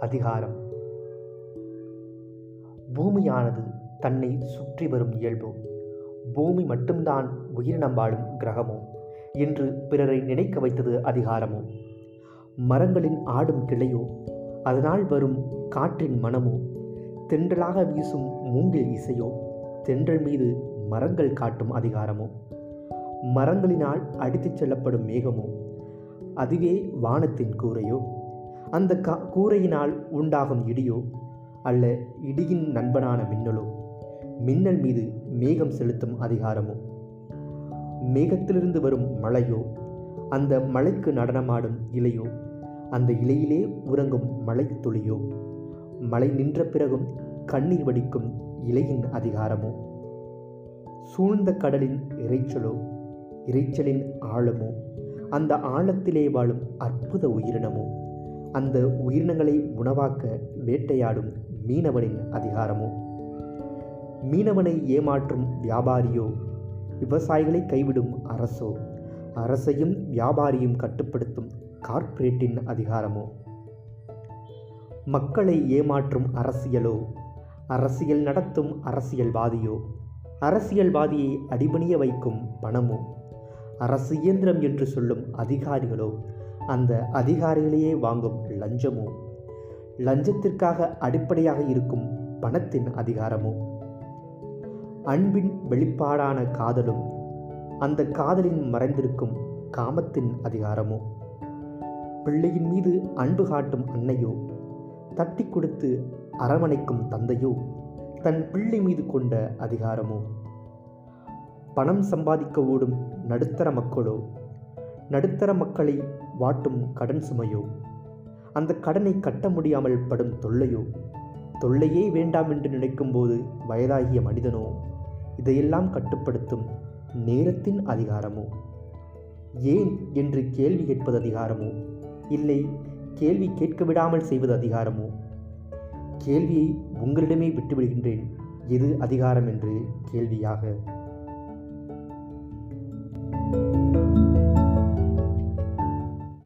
அதிகாரம். பூமியானது தன்னை சுற்றி வரும் இயல்பு பூமி மட்டும்தான் உயிரினம் வாழும் கிரகமோ என்று பிறரை நினைக்க வைத்தது அதிகாரமோ மரங்களின் ஆடும் கிளையோ அதனால் வரும் காற்றின் மனமோ தென்றலாக வீசும் மூங்கில் இசையோ தென்றல் மீது மரங்கள் காட்டும் அதிகாரமோ மரங்களினால் அடித்துச் செல்லப்படும் மேகமோ அதுவே வானத்தின் கூரையோ. அந்த கா கூரையினால் உண்டாகும் இடியோ அல்ல இடியின் நண்பனான மின்னலோ? மின்னல் மீது மேகம் செலுத்தும் அதிகாரமோ? மேகத்திலிருந்து வரும் மழையோ? அந்த மலைக்கு நடனமாடும் இலையோ? அந்த இலையிலே உறங்கும் மலை துளியோ? மழை நின்ற பிறகும் கண்ணீர் வடிக்கும் இலையின் அதிகாரமோ? சூழ்ந்த கடலின் இறைச்சலோ இறைச்சலின் ஆழமோ? அந்த ஆழத்திலே வாழும் அற்புத உயிரினமோ? அந்த உயிரினங்களை உணவாக்க வேட்டையாடும் மீனவனின் அதிகாரமோ? மீனவனை ஏமாற்றும் வியாபாரியோ? விவசாயிகளை கைவிடும் அரசோ? அரசையும் வியாபாரியும் கட்டுப்படுத்தும் கார்ப்பரேட்டின் அதிகாரமோ? மக்களை ஏமாற்றும் அரசியலோ? அரசியல் நடத்தும் அரசியல்வாதியோ? அரசியல்வாதியை அடிபணிய வைக்கும் பணமோ? அரசு இயந்திரம் என்று சொல்லும் அதிகாரிகளோ? அந்த அதிகாரிகளையே வாங்கும் லஞ்சமோ? லஞ்சத்திற்காக அடிப்படையாக இருக்கும் பணத்தின் அதிகாரமோ? அன்பின் வெளிப்பாடான காதலும் அந்த காதலின் மறைந்திருக்கும் காமத்தின் அதிகாரமோ? பிள்ளையின் மீது அன்பு காட்டும் அன்னையோ? தட்டி கொடுத்து அரவணைக்கும் தந்தையோ? தன் பிள்ளை மீது கொண்ட அதிகாரமோ? பணம் சம்பாதிக்க ஓடும் நடுத்தர மக்களோ? நடுத்தர மக்களை வாட்டும் கடன் சுமையோ? அந்த கடனை கட்ட முடியாமல் படும் தொல்லையோ? தொல்லையே வேண்டாம் என்று நினைக்கும்போது வயதாகிய மனிதனோ? இதையெல்லாம் கட்டுப்படுத்தும் நேரத்தின் அதிகாரமோ? ஏன் என்று கேள்வி கேட்பது அதிகாரமோ? இல்லை கேள்வி கேட்க விடாமல் செய்வது அதிகாரமோ? கேள்வியை உங்களிடமே விட்டுவிடுகின்றேன். எது அதிகாரம் என்று கேள்வியாக